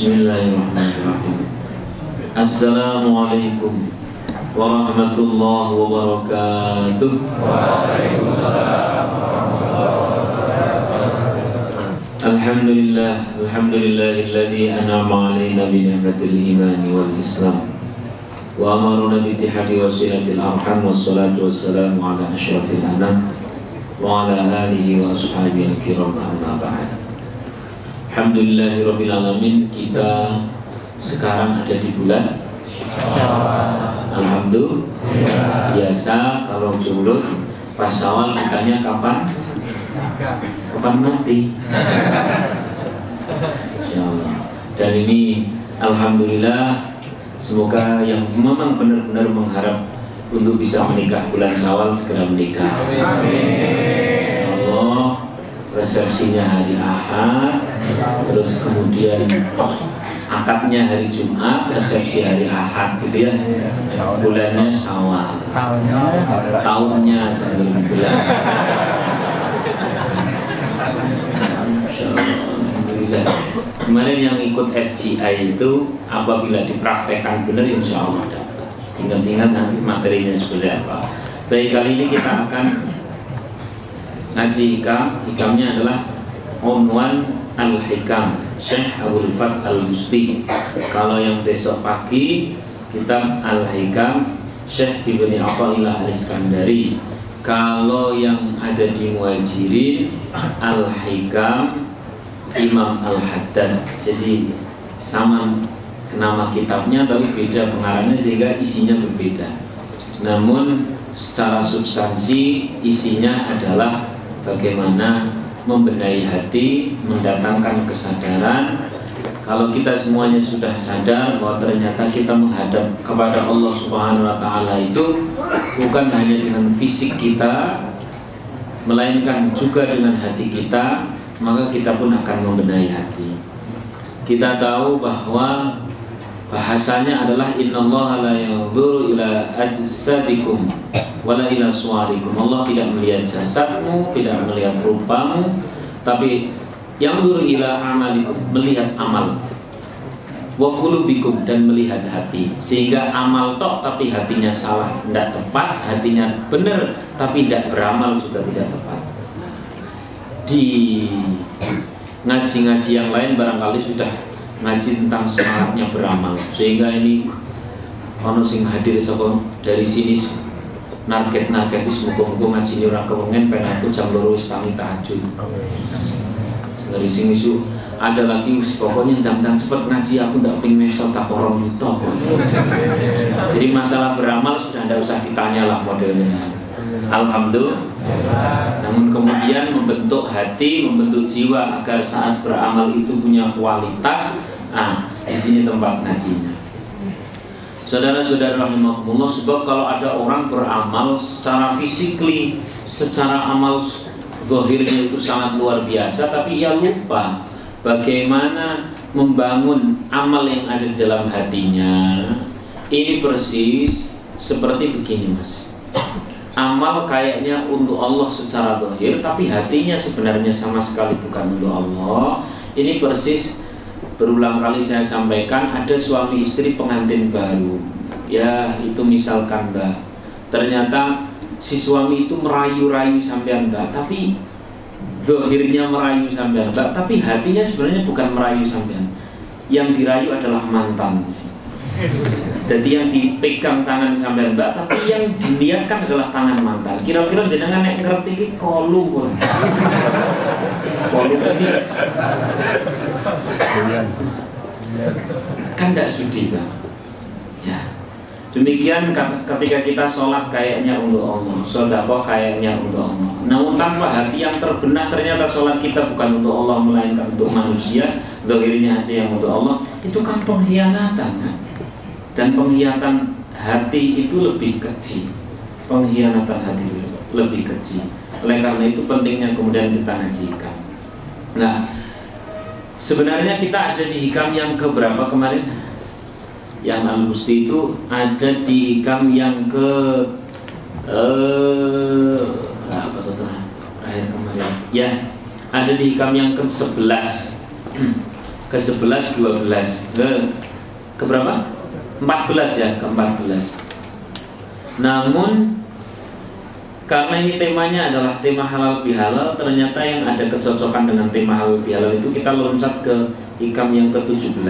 Bismillahirrahmanirrahim. Assalamualaikum warahmatullahi wabarakatuh. Alhamdulillah, alhamdulillahilladzi an'ama 'alaina bi ni'matil iman wal islam. Wa amarna bi ittihadi wasilatil arham wassalatu wassalamu ala asyrafil anam wa ala alihi wa ashabihi al-kiram amma ba'd. Alhamdulillahirabbil alamin kita sekarang ada di bulan Alhamdulillah. Biasa kalau jomblo pas awal ditanya kapan? Kapan mati? Ya dan ini Alhamdulillah semoga yang memang benar-benar mengharap untuk bisa menikah bulan Syawal segera menikah. Amin. Resepsinya hari Ahad terus kemudian akadnya hari Jumat resepsi hari Ahad gitu ya bulannya Syawal tahunnya belum jelas Alhamdulillah. Kemarin yang ikut FGI itu apabila dipraktekkan benar insya Allah dapat. Ingat-ingat nanti materinya seperti apa. Baik kali ini kita akan ngaji hikam. Hikamnya adalah Unwan Al-Hikam Syekh Abdul Fat Al-Busti. Kalau yang besok pagi Kitab Al-Hikam Syekh Ibni Atta'ilah Al-Iskandari. Kalau yang ada di Muhajirin Al-Hikam Imam Al-Haddad. Jadi sama nama kitabnya tapi beda pengarangnya sehingga isinya berbeda. Namun secara substansi isinya adalah bagaimana membenahi hati, mendatangkan kesadaran. Kalau kita semuanya sudah sadar bahwa ternyata kita menghadap kepada Allah Subhanahu wa taala itu bukan hanya dengan fisik kita, melainkan juga dengan hati kita, maka kita pun akan membenahi hati. Kita tahu bahwa bahasanya adalah innallaha la yanzuru ila ajsadikum wala ila suwarikum. Allah tidak melihat jasadmu tidak melihat rupamu tapi yang dulu ila amalikum melihat amal. Wa qulubikum dan melihat hati. Sehingga amal tok tapi hatinya salah. Tidak tepat hatinya benar tapi tidak beramal juga tidak tepat. Di ngaji-ngaji yang lain barangkali sudah ngaji tentang semangatnya beramal. Sehingga ini ono sing hadir sapa dari sini narget narget wis muga-muga ngaji ora kewengen pengen aku jam loro wis tangi tahajud. Dari sini su ada lagi pokoknya ndang-ndang cepet ngaji aku ndak pengen mesot tak porong itu jadi masalah beramal sudah ndak usah ditanya lah modelnya. Alhamdulillah. Namun kemudian membentuk hati membentuk jiwa agar saat beramal itu punya kualitas Nah, di sini tempat ngajinya. Saudara-saudara rahimahumullah sebab kalau ada orang beramal secara fisikly, secara amal zahirnya itu sangat luar biasa tapi ia lupa bagaimana membangun amal yang ada di dalam hatinya. Ini persis seperti begini, Mas. Amal kayaknya untuk Allah secara zahir tapi hatinya sebenarnya sama sekali bukan untuk Allah. Ini persis berulang kali saya sampaikan ada suami istri pengantin baru. Ya itu misalkan mbak. Ternyata si suami itu merayu-rayu sampean mbak. Tapi zahirnya merayu sampean mbak. Tapi hatinya sebenarnya bukan merayu sampean. Yang dirayu adalah mantan. Jadi yang dipegang tangan sampean mbak. Tapi yang diniatkan adalah tangan mantan. Kira-kira jenengan yang ngerti ini kolum kolum tadi kan tidak sudi kan ya. Demikian ketika kita sholat kayaknya untuk Allah sodako kayaknya untuk Allah. Namun tanpa hati yang terbenah ternyata sholat kita bukan untuk Allah melainkan untuk manusia. Dohirnya aja yang untuk Allah. Itu kan pengkhianatan kan? Dan pengkhianatan hati itu lebih kecil. Pengkhianatan hati itu lebih kecil. Oleh karena itu pentingnya kemudian kita ngajikan. Nah Sebenarnya kita ada di hikam yang keberapa kemarin? Yang Al Gusti itu ada di hikam yang ke eh apa tuh terakhir kemarin? Ya, ada di hikam yang ke 11 ke 11 12 ke ke berapa 14 ya ke 14 namun karena ini temanya adalah tema halal bihalal ternyata yang ada kecocokan dengan tema halal bihalal itu kita loncat ke hikam yang ke-17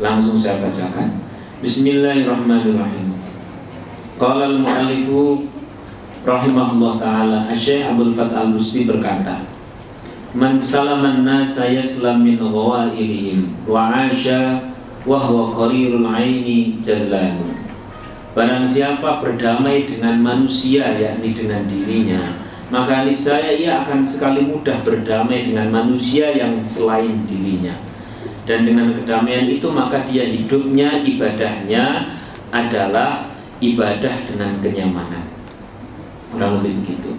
langsung saya bacakan. Bismillahirrahmanirrahim. Qala al-mu'allifu rahimahullah taala Syekh Abdul Fat Al-Busti berkata Man salaman nasa yaslam min ghawailihim wa 'asha wa huwa qarirul 'aini jallan Barang siapa berdamai dengan manusia yakni dengan dirinya maka niscaya ia akan sekali mudah berdamai dengan manusia yang selain dirinya. Dan dengan kedamaian itu maka dia hidupnya ibadahnya adalah ibadah dengan kenyamanan. Kurang lebih begitu.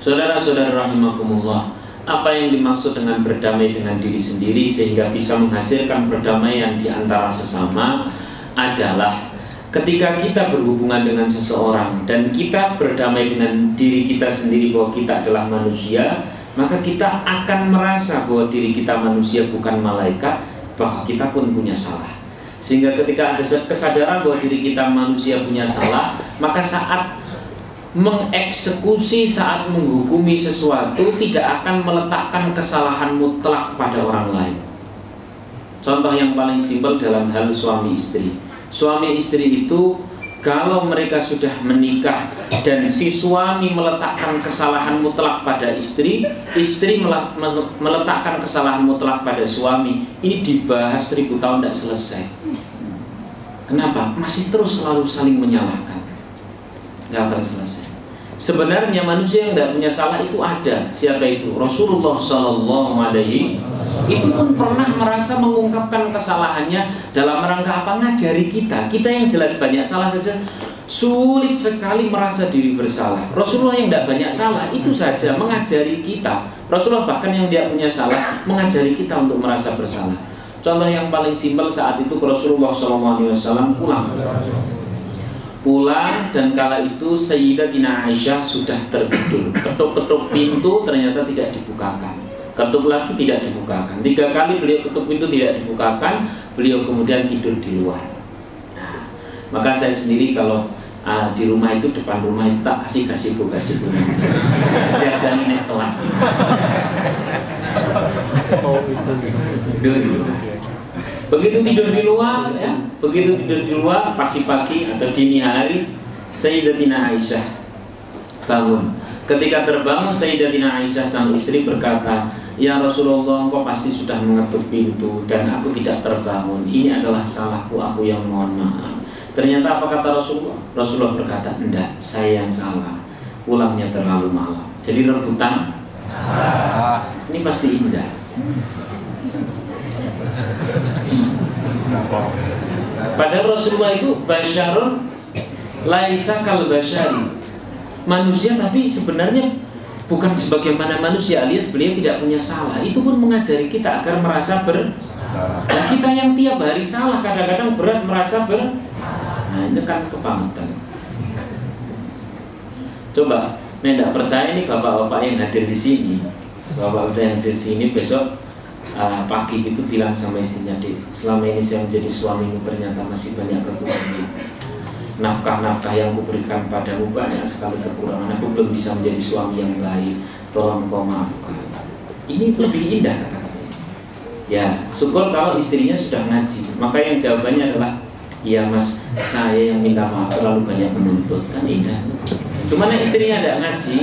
Saudara-saudara rahimakumullah apa yang dimaksud dengan berdamai dengan diri sendiri sehingga bisa menghasilkan perdamaian di antara sesama adalah ketika kita berhubungan dengan seseorang dan kita berdamai dengan diri kita sendiri bahwa kita adalah manusia maka kita akan merasa bahwa diri kita manusia bukan malaikat bahwa kita pun punya salah sehingga ketika ada kesadaran bahwa diri kita manusia punya salah maka saat mengeksekusi saat menghukumi sesuatu tidak akan meletakkan kesalahan mutlak pada orang lain. Contoh yang paling simpel dalam hal suami istri. Suami istri itu kalau mereka sudah menikah dan si suami meletakkan kesalahan mutlak pada istri, istri meletakkan kesalahan mutlak pada suami, ini dibahas seribu tahun tidak selesai. Kenapa? Masih terus selalu saling menyalahkan. Gak akan selesai. Sebenarnya manusia yang tidak punya salah itu ada. Siapa itu? Rasulullah Sallallahu Alaihi itu pun pernah merasa mengungkapkan kesalahannya dalam rangka apa? Ngajari kita. Kita yang jelas banyak salah saja sulit sekali merasa diri bersalah. Rasulullah yang tidak banyak salah itu saja mengajari kita. Rasulullah bahkan yang tidak punya salah mengajari kita untuk merasa bersalah. Contoh yang paling simpel saat itu Rasulullah SAW pulang pulang dan kala itu Sayyidatina Aisyah sudah tertidur ketuk-ketuk pintu ternyata tidak dibukakan ketuk lagi tidak dibukakan. Tiga kali beliau ketuk pintu tidak dibukakan beliau kemudian tidur di luar. Nah, maka saya sendiri kalau uh, di rumah itu depan rumah itu tak kasih kasih bu kasih bu jaga nenek telat Begitu tidur di luar, ya, begitu tidur di luar pagi-pagi atau dini hari, Sayyidatina Aisyah bangun. Ketika terbangun, Sayyidatina Aisyah sang istri berkata, Ya Rasulullah, engkau pasti sudah mengetuk pintu dan aku tidak terbangun. Ini adalah salahku, aku yang mohon maaf. Ternyata apa kata Rasulullah? Rasulullah berkata, enggak, saya yang salah. Pulangnya terlalu malam. Jadi rebutan. Ini pasti indah. Padahal Rasulullah itu basyarun laisa kal basyari. Manusia tapi sebenarnya bukan sebagaimana manusia alias beliau tidak punya salah. Itu pun mengajari kita agar merasa ber Nah, kita yang tiap hari salah kadang-kadang berat merasa ber Nah, ini kan kebangetan. Coba, nih tidak percaya nih bapak-bapak yang hadir di sini. Bapak udah yang hadir di sini besok uh, pagi itu bilang sama istrinya Dev selama ini saya menjadi suamimu ternyata masih banyak kekurangan nafkah-nafkah yang kuberikan padamu banyak sekali kekurangan. Aku belum bisa menjadi suami yang baik. Tolong kau maafkan. Ini lebih indah kata-katanya ya syukur kalau istrinya sudah ngaji. Maka yang jawabannya adalah Iya mas, saya yang minta maaf. Terlalu banyak menuntut. Kan indah. Cuman yang istrinya ada ngaji.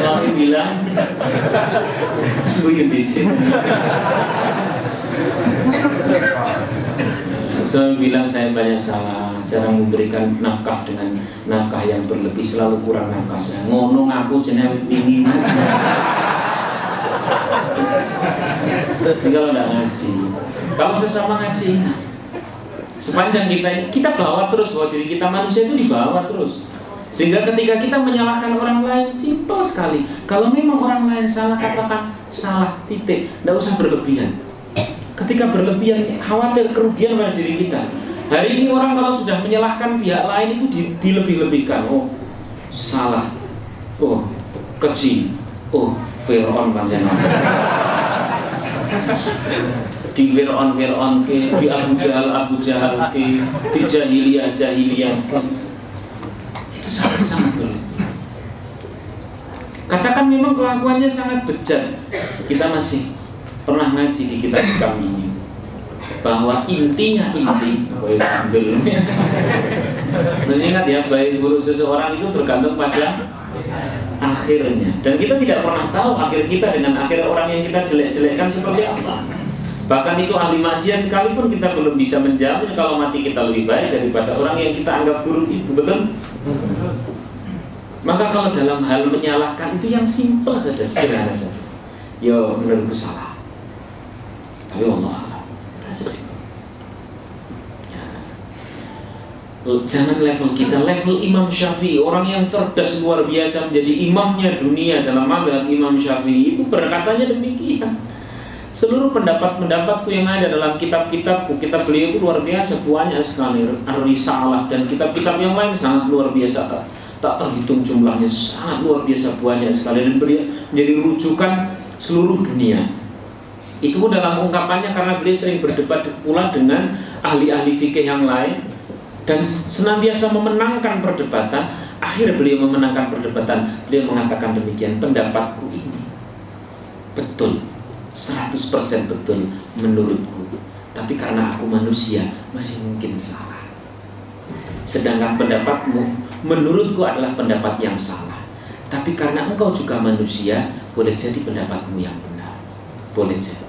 Suami bilang Sembunyi di sini Suami bilang saya banyak salah Jarang memberikan nafkah dengan nafkah yang berlebih Selalu kurang nafkah saya Ngono aku jenis ini mas Tapi kalau tidak ngaji Kalau sesama ngaji Sepanjang kita kita bawa terus bahwa diri kita manusia itu dibawa terus sehingga ketika kita menyalahkan orang lain, simpel sekali. Kalau memang orang lain salah, katakan salah, titik. Tidak usah berlebihan. Ketika berlebihan, khawatir kerugian pada diri kita. Hari ini orang kalau sudah menyalahkan pihak lain itu dilebih-lebihkan. Oh, salah. Oh, kecil. oh Fir'aun panjenengan di Fir'aun Fir'aun ke di Abu Jahal Abu Jahal ke di jahiliyah jahiliyah itu sangat sangat berat katakan memang kelakuannya sangat bejat kita masih pernah ngaji di kitab kami ini. Bahwa intinya inti Masih ingat ya baik buruk seseorang itu tergantung pada akhirnya. Dan kita tidak pernah tahu akhir kita dengan akhir orang yang kita jelek-jelekkan seperti apa. Bahkan itu ahli maksiat sekalipun kita belum bisa menjamin kalau mati kita lebih baik daripada orang yang kita anggap buruk itu betul? Maka kalau dalam hal menyalahkan itu yang simpel saja sederhana saja. Yo menurutku salah tapi Jangan level kita, level Imam Syafi'i Orang yang cerdas luar biasa menjadi imamnya dunia dalam madhab Imam Syafi'i Itu berkatanya demikian. Seluruh pendapat-pendapatku yang ada dalam kitab-kitabku Kitab beliau itu luar biasa, banyak sekali. Ar-Risalah dan kitab-kitab yang lain sangat luar biasa tak, tak terhitung jumlahnya Sangat luar biasa banyak sekali. Dan beliau menjadi rujukan seluruh dunia itu dalam ungkapannya karena beliau sering berdebat pula dengan ahli-ahli fikih yang lain dan senantiasa memenangkan perdebatan. Akhirnya beliau memenangkan perdebatan. Beliau mengatakan demikian pendapatku ini betul 100% betul menurutku. Tapi karena aku manusia masih mungkin salah. Sedangkan pendapatmu menurutku adalah pendapat yang salah. Tapi karena engkau juga manusia boleh jadi pendapatmu yang benar. Boleh jadi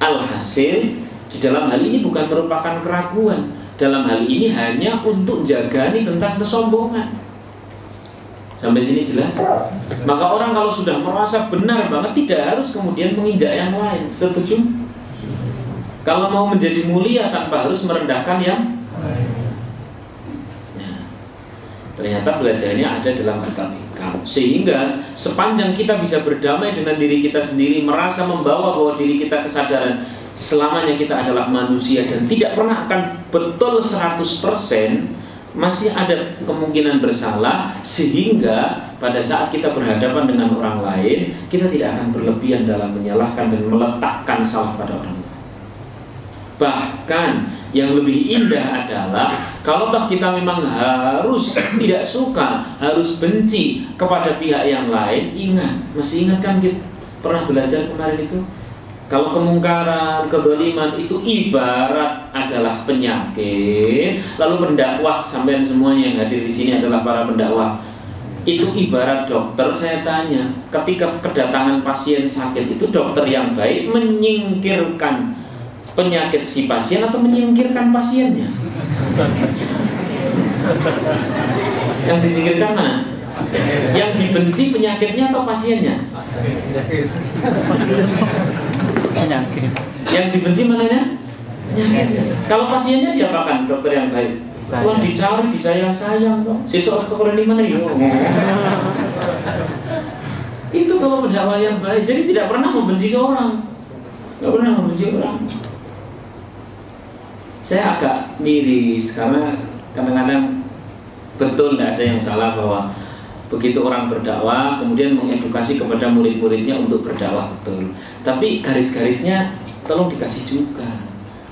alhasil di dalam hal ini bukan merupakan keraguan dalam hal ini hanya untuk jagani tentang kesombongan. Sampai sini jelas? Maka orang kalau sudah merasa benar banget tidak harus kemudian menginjak yang lain. Setuju? Kalau mau menjadi mulia tanpa harus merendahkan yang nah, ternyata belajarnya ada dalam kitab Sehingga sepanjang kita bisa berdamai dengan diri kita sendiri, merasa membawa bahwa diri kita kesadaran selamanya kita adalah manusia dan tidak pernah akan betul 100% masih ada kemungkinan bersalah sehingga pada saat kita berhadapan dengan orang lain kita tidak akan berlebihan dalam menyalahkan dan meletakkan salah pada orang lain. Bahkan yang lebih indah adalah kalau kita memang harus tidak suka harus benci kepada pihak yang lain ingat masih ingat kan kita pernah belajar kemarin itu kalau kemungkaran, kedoliman itu ibarat adalah penyakit. Lalu pendakwah sampai semuanya yang hadir di sini adalah para pendakwah. Itu ibarat dokter saya tanya, ketika kedatangan pasien sakit itu dokter yang baik menyingkirkan penyakit si pasien atau menyingkirkan pasiennya? yang disingkirkan mana? Yang dibenci penyakitnya atau pasiennya? penyakit yang dibenci mananya penyakit kalau pasiennya diapakan dokter yang baik Uang dicari, disayang-sayang kok. Sesok kekurangan di mana ya? Itu kalau pendakwah yang baik. Jadi tidak pernah membenci seorang. Tidak pernah membenci orang. Saya agak miris karena kadang-kadang betul tidak ada yang salah bahwa begitu orang berdakwah kemudian mengedukasi kepada murid-muridnya untuk berdakwah betul tapi garis-garisnya tolong dikasih juga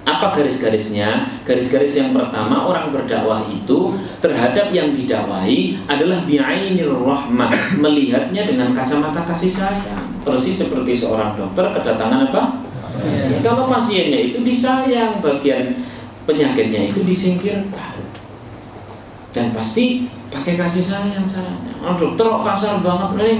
apa garis-garisnya? Garis-garis yang pertama orang berdakwah itu terhadap yang didakwahi adalah bi'ainir rahmah, melihatnya dengan kacamata kasih sayang. Persis seperti seorang dokter kedatangan apa? Pasien. Kalau pasiennya itu disayang, bagian penyakitnya itu disingkirkan. Dan pasti pakai kasih sayang caranya. Dokter kok kasar banget nih.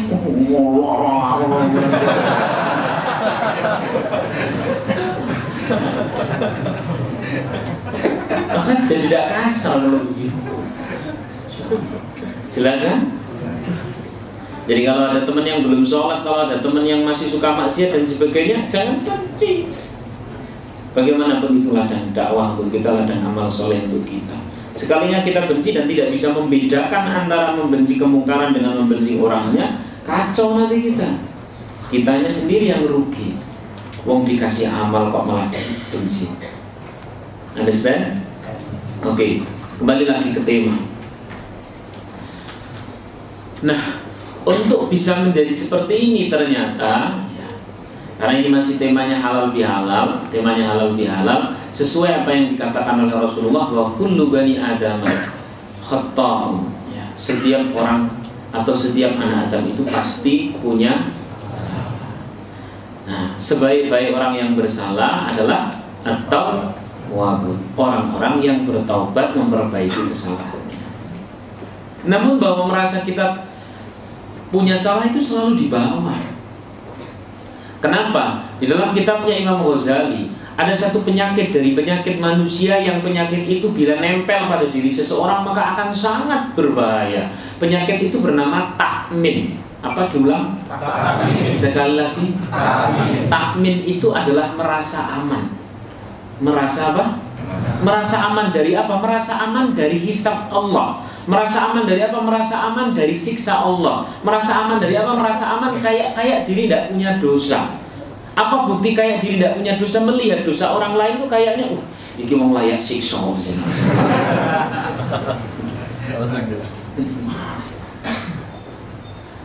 Bahkan jadi tidak kasar begitu. Jelas kan? Jadi kalau ada teman yang belum sholat, kalau ada teman yang masih suka maksiat dan sebagainya, jangan benci. Bagaimanapun itulah dan dakwah untuk kita, dan amal soleh untuk kita. Sekalinya kita benci dan tidak bisa membedakan antara membenci kemungkaran dengan membenci orangnya, kacau nanti kita. Kitanya sendiri yang rugi. Wong dikasih amal kok malah benci. Understand? Oke, okay. kembali lagi ke tema. Nah, untuk bisa menjadi seperti ini ternyata ya, karena ini masih temanya halal bihalal, temanya halal bihalal sesuai apa yang dikatakan oleh Rasulullah bahwa kullu bani adam khata'un ya, setiap orang atau setiap anak Adam itu pasti punya Nah, sebaik-baik orang yang bersalah adalah atau wabun orang-orang yang bertaubat memperbaiki kesalahannya. Namun bahwa merasa kita punya salah itu selalu di bawah. Kenapa? Di dalam kitabnya Imam Ghazali ada satu penyakit dari penyakit manusia yang penyakit itu bila nempel pada diri seseorang maka akan sangat berbahaya. Penyakit itu bernama takmin apa diulang? Sekali lagi, tahmin itu adalah merasa aman. Merasa apa? Merasa aman dari apa? Merasa aman dari hisab Allah. Merasa aman dari apa? Merasa aman dari siksa Allah. Merasa aman dari apa? Merasa aman kayak kayak diri tidak punya dosa. Apa bukti kayak diri tidak punya dosa melihat dosa orang lain tuh kayaknya, uh, ini mau layak siksa.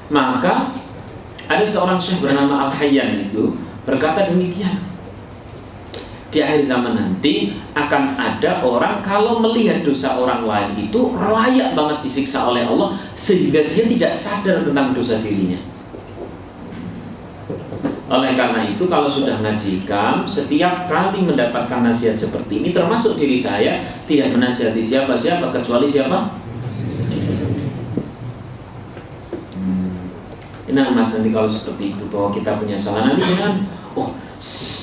Maka ada seorang syekh bernama Al-Hayyan itu berkata demikian. Di akhir zaman nanti akan ada orang kalau melihat dosa orang lain itu layak banget disiksa oleh Allah sehingga dia tidak sadar tentang dosa dirinya. Oleh karena itu kalau sudah ngajikam setiap kali mendapatkan nasihat seperti ini termasuk diri saya tidak menasihati siapa-siapa kecuali siapa? Nah mas nanti kalau seperti itu bahwa kita punya salah nanti jangan oh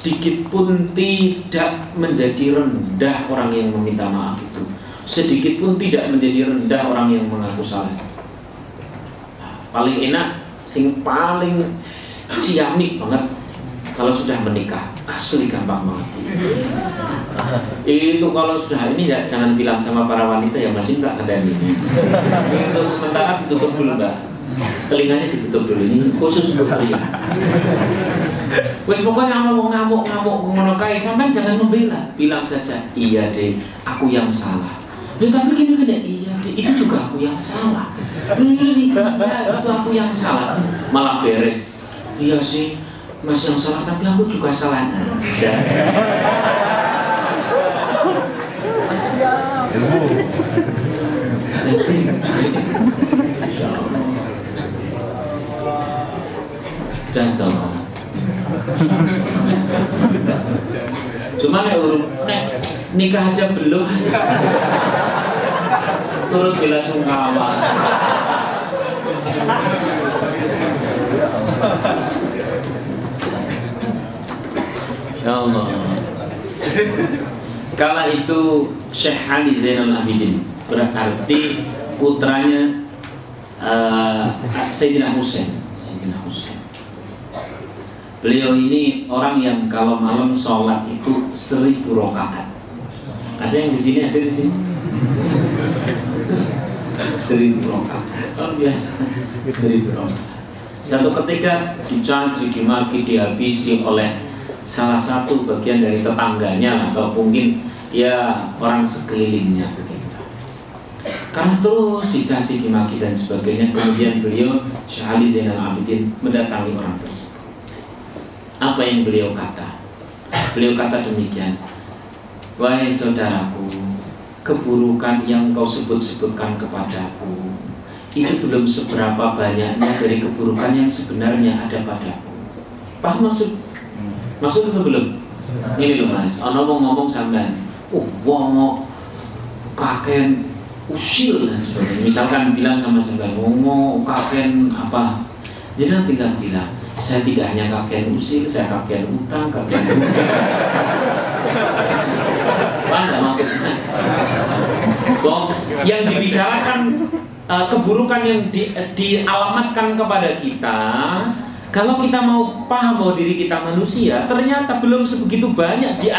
sedikit pun tidak menjadi rendah orang yang meminta maaf itu. Sedikit pun tidak menjadi rendah orang yang mengaku salah. Paling enak sing paling ciamik banget kalau sudah menikah. Asli gampang banget. Itu kalau sudah ini ya jangan bilang sama para wanita ya masih tak kendali. Itu sementara ditutup dulu mbak telinganya ditutup dulu ini khusus untuk telinga wes pokoknya mau ngamuk ngamuk ngono kai sampai jangan membela bilang saja iya deh aku yang salah. Ya tapi gini gini iya deh itu juga aku yang salah. Ini iya itu aku yang salah. Malah beres. Iya sih mas yang salah tapi aku juga salah. Ilmu Jantung. Cuma nek urut nek nikah aja belum. Turut bila sungkawa. Ya Allah. Kala itu Syekh Ali Zainal Abidin berarti putranya uh, Sayyidina Husain. Sayyidina Husain. Beliau ini orang yang kalau malam sholat itu seribu rakaat. Ada yang di sini, ada di sini. seribu rakaat. Luar biasa. Seribu rakaat. Satu ketika dicaci, dimaki, dihabisi oleh salah satu bagian dari tetangganya atau mungkin ya orang sekelilingnya. Karena terus dicaci, dimaki dan sebagainya, kemudian beliau Syahali Zainal Abidin mendatangi orang tersebut apa yang beliau kata? Beliau kata demikian, Wahai saudaraku, keburukan yang kau sebut-sebutkan kepadaku itu belum seberapa banyaknya dari keburukan yang sebenarnya ada padaku. Paham maksud? Maksud itu belum? Ini loh mas, ono mau ngomong sampean, oh wong kakek usil dan sebagainya. Misalkan bilang sama sampean, ngomong kakek apa? Jadi tinggal bilang, saya tidak hanya kakek usil, saya kakek utang, kakek utang. Paham maksudnya? Bahwa yang dibicarakan uh, keburukan yang di, dialamatkan kepada kita kalau kita mau paham bahwa diri kita manusia ternyata belum sebegitu banyak di,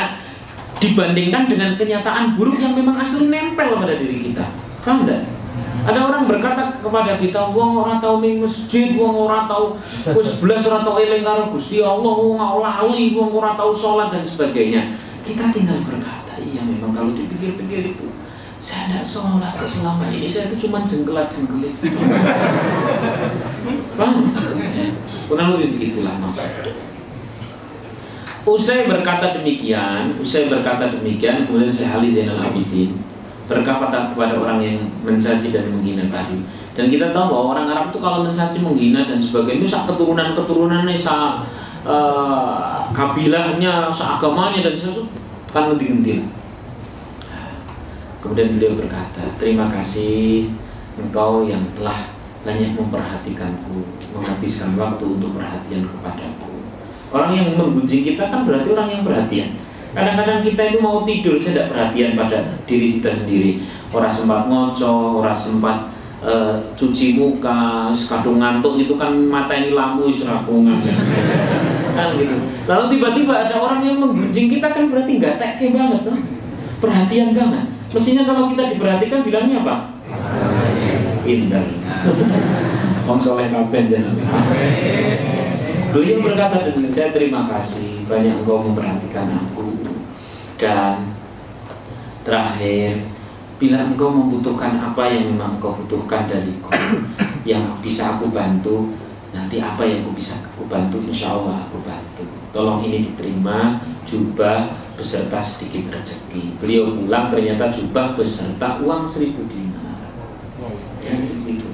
dibandingkan dengan kenyataan buruk yang memang asli nempel pada diri kita paham enggak? Ada orang berkata kepada kita, wong orang tahu ming masjid, wong orang tahu wis belas orang tahu eling karo Gusti Allah, wong lali, wong orang tahu sholat dan sebagainya. Kita tinggal berkata, iya memang kalau dipikir-pikir itu saya tidak sholat selama ini saya itu cuma jengkelat jengkelit Bang, kurang lebih begitulah maka Usai berkata demikian, usai berkata demikian, kemudian saya Ali Zainal Abidin berkata kepada orang yang mencaci dan menghina tadi. Dan kita tahu bahwa orang Arab itu kalau mencaci, menghina dan sebagainya itu keturunan keturunannya, sak uh, kabilahnya, sak agamanya dan sesuatu kan ngerti Kemudian beliau berkata, terima kasih engkau yang telah banyak memperhatikanku, menghabiskan waktu untuk perhatian kepadaku. Orang yang menggunjing kita kan berarti orang yang perhatian. Kadang-kadang kita itu mau tidur saja tidak perhatian pada diri kita sendiri. Orang sempat ngoco, orang sempat uh, cuci muka, kadung ngantuk itu kan mata ini lampu serapungan kan gitu. Lalu tiba-tiba ada orang yang menggunjing kita kan berarti nggak teke banget, tuh. perhatian banget. Mestinya kalau kita diperhatikan bilangnya apa? Pinter. Om soleh kaben. Beliau berkata dengan saya terima kasih banyak engkau memperhatikan aku dan terakhir bila engkau membutuhkan apa yang memang engkau butuhkan dariku yang bisa aku bantu nanti apa yang aku bisa aku bantu insya Allah aku bantu. Tolong ini diterima jubah beserta sedikit rezeki. Beliau pulang ternyata jubah beserta uang seribu dinar. Ya, itu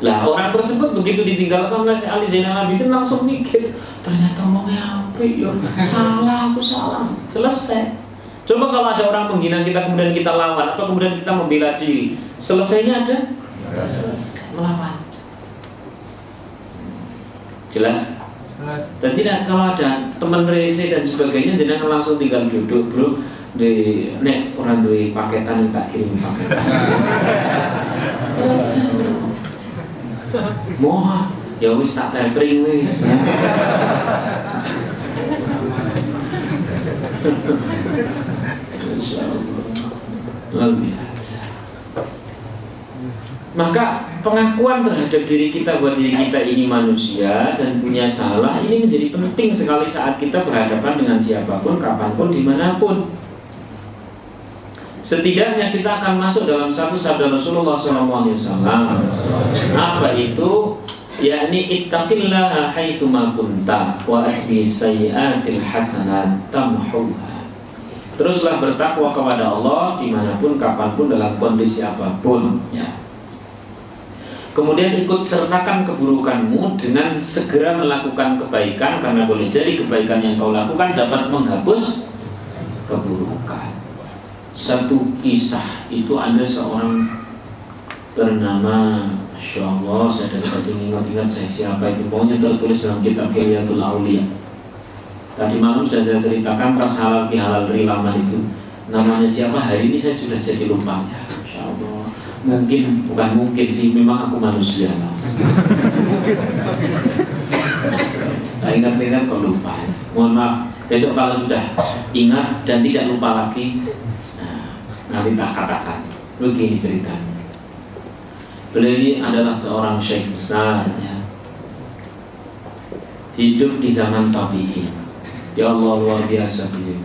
Lah orang tersebut begitu ditinggalkan oleh Ali Zainal Abidin langsung mikir ternyata ngomongnya apa ya salah aku salah selesai. Coba kalau ada orang menghina kita kemudian kita lawan atau kemudian kita membela diri selesainya ada selesai melawan. Jelas? Dan tidak kalau ada teman rese dan sebagainya jangan langsung tinggal duduk bro di nek orang duit paketan yang tak kirim paketan. Moha, ya wis tak tethering wis. Maka pengakuan terhadap diri kita buat diri kita ini manusia dan punya salah ini menjadi penting sekali saat kita berhadapan dengan siapa pun, kapan pun, di mana pun. Setidaknya kita akan masuk dalam satu sabda Rasulullah SAW. Apa itu? yakni ittaqillah haitsu ma kunta wa asbi sayyi'atil hasanat tamhuha. Teruslah bertakwa kepada Allah di mana pun, kapan pun, dalam kondisi apa pun. Ya. Kemudian ikut sertakan keburukanmu dengan segera melakukan kebaikan karena boleh jadi kebaikan yang kau lakukan dapat menghapus keburukan satu kisah itu ada seorang bernama Masya Allah saya dari tadi ingat-ingat saya siapa itu. Pokoknya tertulis dalam kitab Kiliatul Aulia tadi malam sudah saya ceritakan pas halal bihalal lama itu. Namanya siapa? Hari ini saya sudah jadi lupa. Ya Masya mungkin bukan mungkin sih memang aku manusia. Lah ingat-ingat kok lupa. Mohon maaf besok kalau sudah ingat dan tidak lupa lagi nanti tak katakan begini ceritanya. Beliau ini adalah seorang syekh besar ya. hidup di zaman tabi'in. Ya Allah luar biasa beliau.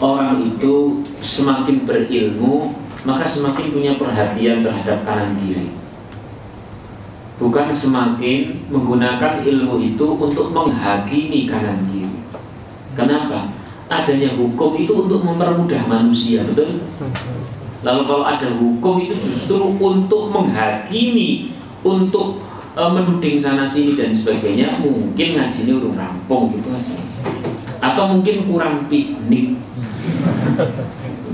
Orang itu semakin berilmu maka semakin punya perhatian terhadap kanan kiri. Bukan semakin menggunakan ilmu itu untuk menghakimi kanan kiri. Kenapa? Adanya hukum itu untuk mempermudah manusia, betul? Lalu kalau ada hukum itu justru untuk menghakimi, untuk e, menuding sana sini dan sebagainya, mungkin ngajinya urung rampung gitu. Atau mungkin kurang piknik.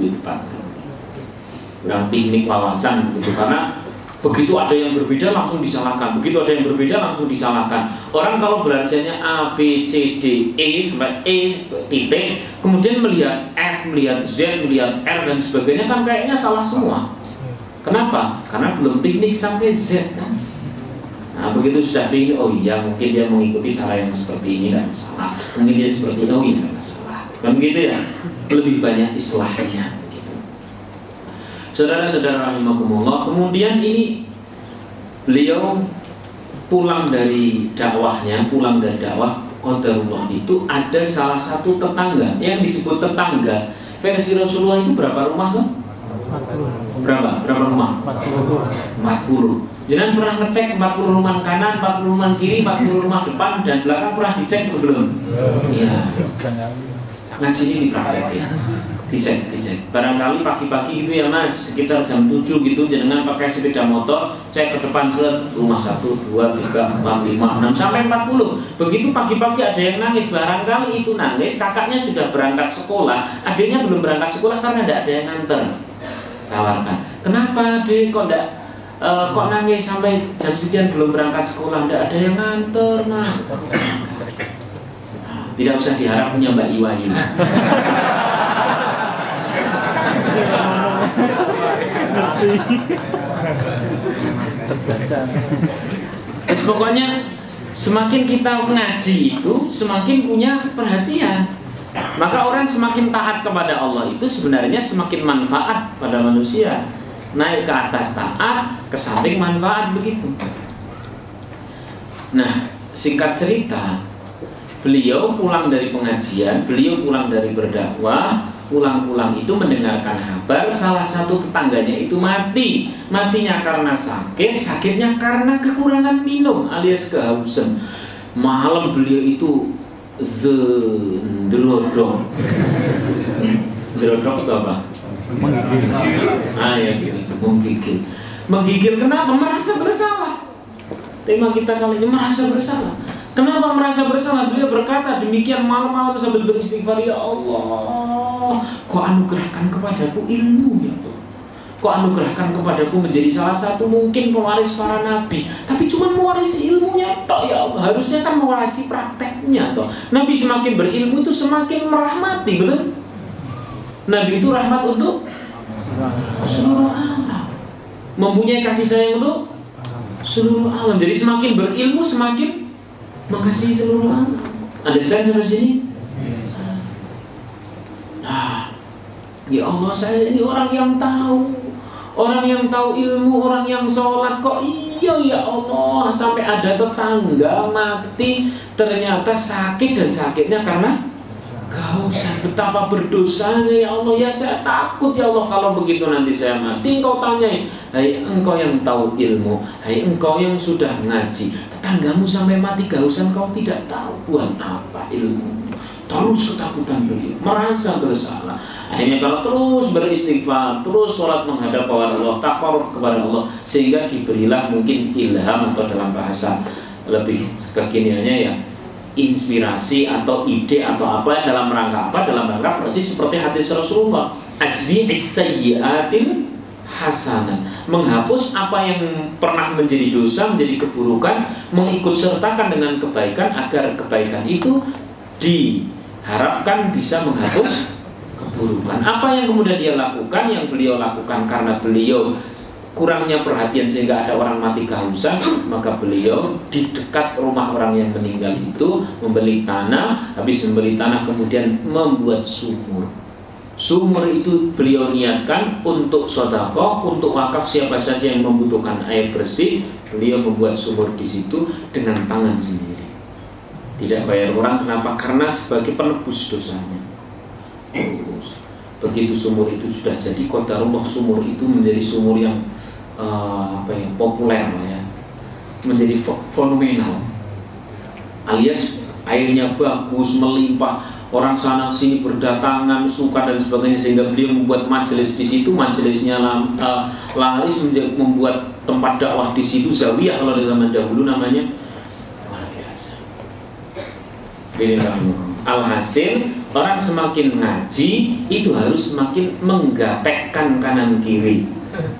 Gitu, Pak. Kurang piknik wawasan gitu karena Begitu ada yang berbeda langsung disalahkan. Begitu ada yang berbeda langsung disalahkan. Orang kalau belajarnya A, B, C, D, E sampai E titik, kemudian melihat F, melihat Z, melihat R dan sebagainya kan kayaknya salah semua. Kenapa? Karena belum piknik sampai Z. Nah begitu sudah piknik, oh iya mungkin dia mengikuti cara yang seperti ini dan salah. Mungkin dia seperti ini, oh iya salah. Kan begitu ya? Lebih banyak islahnya. Saudara-saudara rahimakumullah, kemudian ini beliau pulang dari dakwahnya, pulang dari dakwah Qadarullah itu ada salah satu tetangga yang disebut tetangga versi Rasulullah itu berapa rumah tuh? Berapa? Berapa rumah? 40. Jangan pernah ngecek 40 rumah kanan, 40 rumah kiri, 40 rumah depan dan belakang pernah dicek belum? Iya. Ngaji ini dipraktekin dicek dicek. Barangkali pagi-pagi gitu ya mas. Sekitar jam 7 gitu jangan pakai sepeda motor cek ke depan set rumah 1, 2, 3, 4, 5, 6 sampai 40 begitu pagi-pagi ada yang nangis barangkali itu nangis kakaknya sudah berangkat sekolah adiknya belum berangkat sekolah karena tidak ada yang nganter. Tawarkan. Kenapa adik kok tidak uh, kok nangis sampai jam sekian belum berangkat sekolah? Tidak ada yang nganter mas. Tidak usah diharap punya Mbak Iwayu Terus pokoknya semakin kita mengaji itu semakin punya perhatian. Maka orang semakin taat kepada Allah itu sebenarnya semakin manfaat pada manusia. Naik ke atas taat, ke samping manfaat begitu. Nah, singkat cerita, beliau pulang dari pengajian, beliau pulang dari berdakwah, pulang-pulang itu mendengarkan kabar salah satu tetangganya itu mati. Matinya karena sakit sakitnya karena kekurangan minum alias kehausan. Malam beliau itu the drodok drodok itu apa? Menggigil. Ah ya gitu menggigil. Menggigil kenapa? Merasa bersalah. Tema kita kali ini merasa bersalah Kenapa merasa bersalah? Beliau berkata demikian malam-malam sambil beristighfar ya Allah. Kok anugerahkan kepadaku ilmu ya Allah. Kok anugerahkan kepadaku menjadi salah satu mungkin pewaris para nabi. Tapi cuma mewarisi ilmunya toh ya Allah. Harusnya kan mewarisi prakteknya toh. Nabi semakin berilmu itu semakin merahmati, betul? Nabi itu rahmat untuk seluruh alam. Mempunyai kasih sayang untuk seluruh alam. Jadi semakin berilmu semakin mengasihi seluruh alam. Understand sampai sini? Nah, ya Allah saya ini orang yang tahu Orang yang tahu ilmu, orang yang sholat Kok iya ya Allah Sampai ada tetangga mati Ternyata sakit dan sakitnya karena Gak usah betapa berdosanya ya Allah. Ya saya takut ya Allah Kalau begitu nanti saya mati. Engkau tanya Hai engkau yang tahu ilmu Hai engkau yang sudah ngaji Tetanggamu sampai mati gak usah engkau tidak tahu Buat apa ilmu. Terus ketakutan beliau Merasa bersalah. Akhirnya kalau terus beristighfar Terus sholat menghadap kepada Allah Takor kepada Allah Sehingga diberilah mungkin ilham Atau dalam bahasa lebih kekiniannya ya inspirasi atau ide atau apa dalam rangka apa? Dalam rangka persis seperti hadis Rasulullah. Ajbi sayyiatil hasanah. Menghapus apa yang pernah menjadi dosa menjadi keburukan mengikut sertakan dengan kebaikan agar kebaikan itu diharapkan bisa menghapus keburukan. Apa yang kemudian dia lakukan? Yang beliau lakukan karena beliau kurangnya perhatian sehingga ada orang mati kehausan maka beliau di dekat rumah orang yang meninggal itu membeli tanah. Habis membeli tanah kemudian membuat sumur. Sumur itu beliau niatkan untuk sodako untuk wakaf siapa saja yang membutuhkan air bersih beliau membuat sumur di situ dengan tangan sendiri. Tidak bayar orang kenapa? Karena sebagai penebus dosanya. Begitu sumur itu sudah jadi kota rumah sumur itu menjadi sumur yang uh, apa ya populer ya. Menjadi fenomenal. Alias airnya bagus melimpah. Orang sana sini berdatangan suka dan sebagainya sehingga beliau membuat majelis di situ. Majelisnya uh, laris membuat tempat dakwah di situ zawiyah kalau di zaman dahulu namanya. Luar biasa. Alhasil orang semakin ngaji itu harus semakin menggatekkan kanan kiri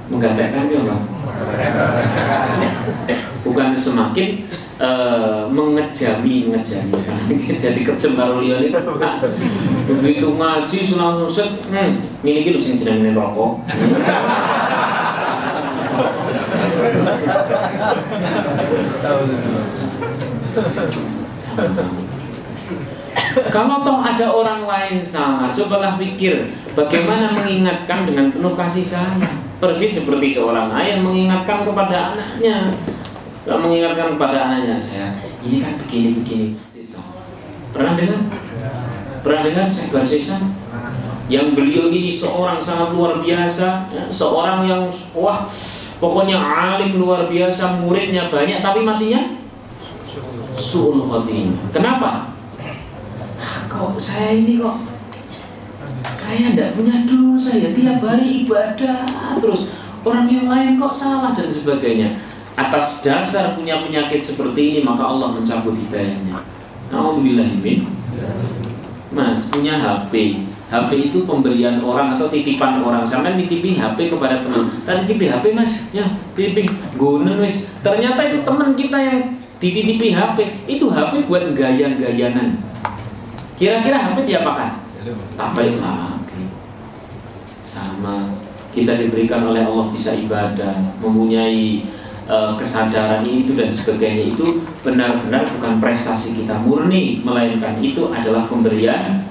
menggatekkan itu apa? bukan semakin uh, mengejami mengejami jadi kejam karo liyan itu begitu ngaji langsung set hmm ini gitu sing jenenge rokok kalau toh ada orang lain salah, cobalah pikir bagaimana mengingatkan dengan penuh kasih sayang. Persis seperti seorang ayah mengingatkan kepada anaknya. Kalau mengingatkan kepada anaknya, saya ini kan begini-begini. Pernah dengar? Pernah dengar saya bersisa? yang beliau ini seorang sangat luar biasa, ya, seorang yang wah pokoknya alim luar biasa, muridnya banyak, tapi matinya suul khotimah. Kenapa? Kok saya ini kok kayak tidak punya dosa ya tiap hari ibadah terus orang yang lain kok salah dan sebagainya. Atas dasar punya penyakit seperti ini maka Allah mencabut hidayahnya. Alhamdulillah Mas punya HP HP itu pemberian orang atau titipan orang. Sama nitipi HP kepada teman. Tadi titipi HP mas? Ya titipi. Guna wis ternyata itu teman kita yang dititipi HP itu HP buat gaya-gayanan. Kira-kira HP diapakan? Apa? Lagi sama kita diberikan oleh Allah bisa ibadah mempunyai uh, kesadaran itu dan sebagainya itu benar-benar bukan prestasi kita murni melainkan itu adalah pemberian.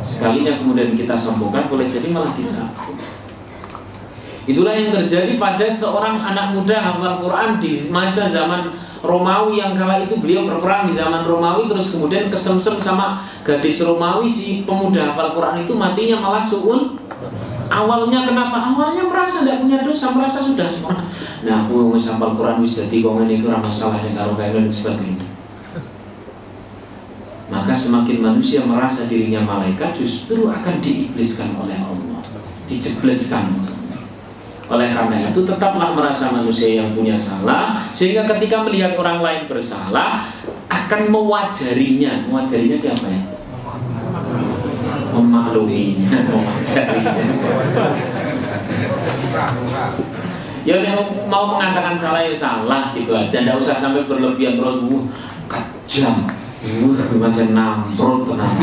Sekalinya kemudian kita sombongkan boleh jadi malah dicabut. Itulah yang terjadi pada seorang anak muda hafal Quran di masa zaman Romawi yang kala itu beliau berperang di zaman Romawi terus kemudian kesemsem sama gadis Romawi si pemuda hafal Quran itu matinya malah suul awalnya kenapa? Awalnya merasa tidak punya dosa merasa sudah semua nah aku mau sampal Quran jadi kau ini kurang masalah yang kayak dan sebagainya. Maka semakin manusia merasa dirinya malaikat justru akan diibliskan oleh Allah dijebleskan. Oleh karena itu tetaplah merasa manusia yang punya salah sehingga ketika melihat orang lain bersalah akan mewajarinya. Mewajarinya itu apa ya memakluminya mewajarinya ya mau mengatakan salah ya salah gitu aja. Tidak usah sampai berlebihan terus uh, kejam uh, macam namprot tenang.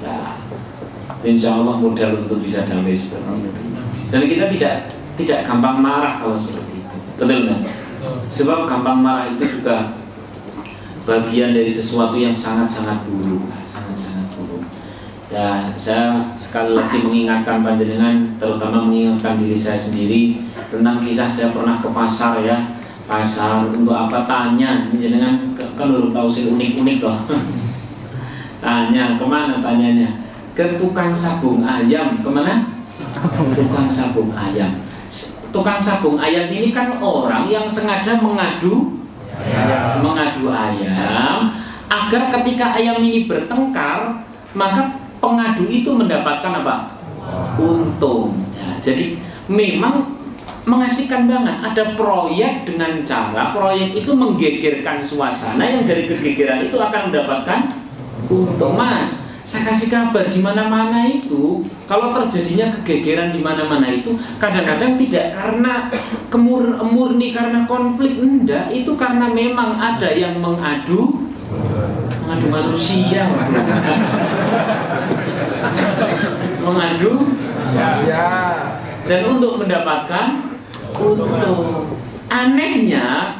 Nah, insya Allah modal untuk bisa damai seperti itu. Dan kita tidak tidak gampang marah kalau seperti itu. Betul kan? sebab gampang marah itu juga bagian dari sesuatu yang sangat-sangat buruk Ya, saya sekali lagi mengingatkan panjenengan, terutama mengingatkan diri saya sendiri tentang kisah saya pernah ke pasar ya, pasar untuk apa tanya, panjenengan kan belum tahu sih unik-unik loh. tanya ke mana tanyanya? Ke tukang sabung ayam, ke mana? Tukang sabung ayam. Tukang sabung ayam ini kan orang yang sengaja mengadu, mengadu ayam, agar ketika ayam ini bertengkar maka pengadu itu mendapatkan apa? Untung. Ya, jadi memang mengasihkan banget. Ada proyek dengan cara proyek itu menggegerkan suasana yang dari kegegeran itu akan mendapatkan untung. Mas, saya kasih kabar di mana-mana itu kalau terjadinya kegegeran di mana-mana itu kadang-kadang tidak karena kemur murni karena konflik? Enggak itu karena memang ada yang mengadu. Mengadu manusia. Mengadu. Ya. dan untuk mendapatkan? Untung. Anehnya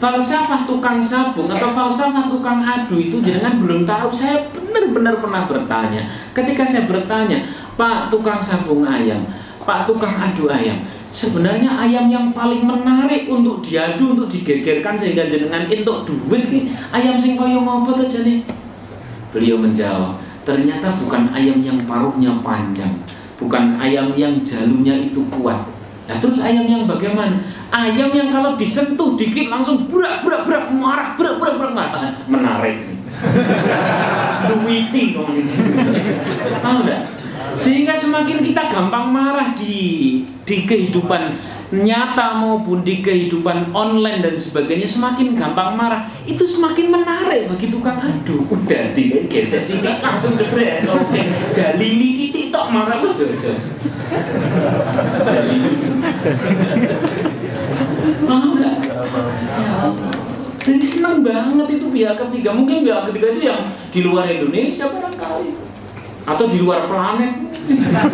falsafah tukang sabung atau falsafah tukang adu itu jangan belum tahu. Saya benar-benar pernah bertanya. Ketika saya bertanya pak tukang sabung ayam pak tukang adu ayam sebenarnya ayam yang paling menarik untuk diadu untuk digegerkan sehingga jenengan untuk duit nih ayam sing koyo ngopo aja nih beliau menjawab ternyata bukan ayam yang paruhnya panjang bukan ayam yang jalurnya itu kuat. Nah terus ayam yang bagaimana? Ayam yang kalau disentuh dikit langsung berak berak berak marah berak berak berak marah. Menarik. Duwiti ngomongin tahu enggak sehingga semakin kita gampang marah di di kehidupan nyata maupun di kehidupan online dan sebagainya semakin gampang marah. Itu semakin menarik bagi tukang adu udah di geser sini langsung jebret oke dalili titik tok marah betul jos. Mau nggak? Ya jadi senang banget itu pihak ketiga. Mungkin pihak ketiga itu yang di luar Indonesia barangkali atau di luar planet.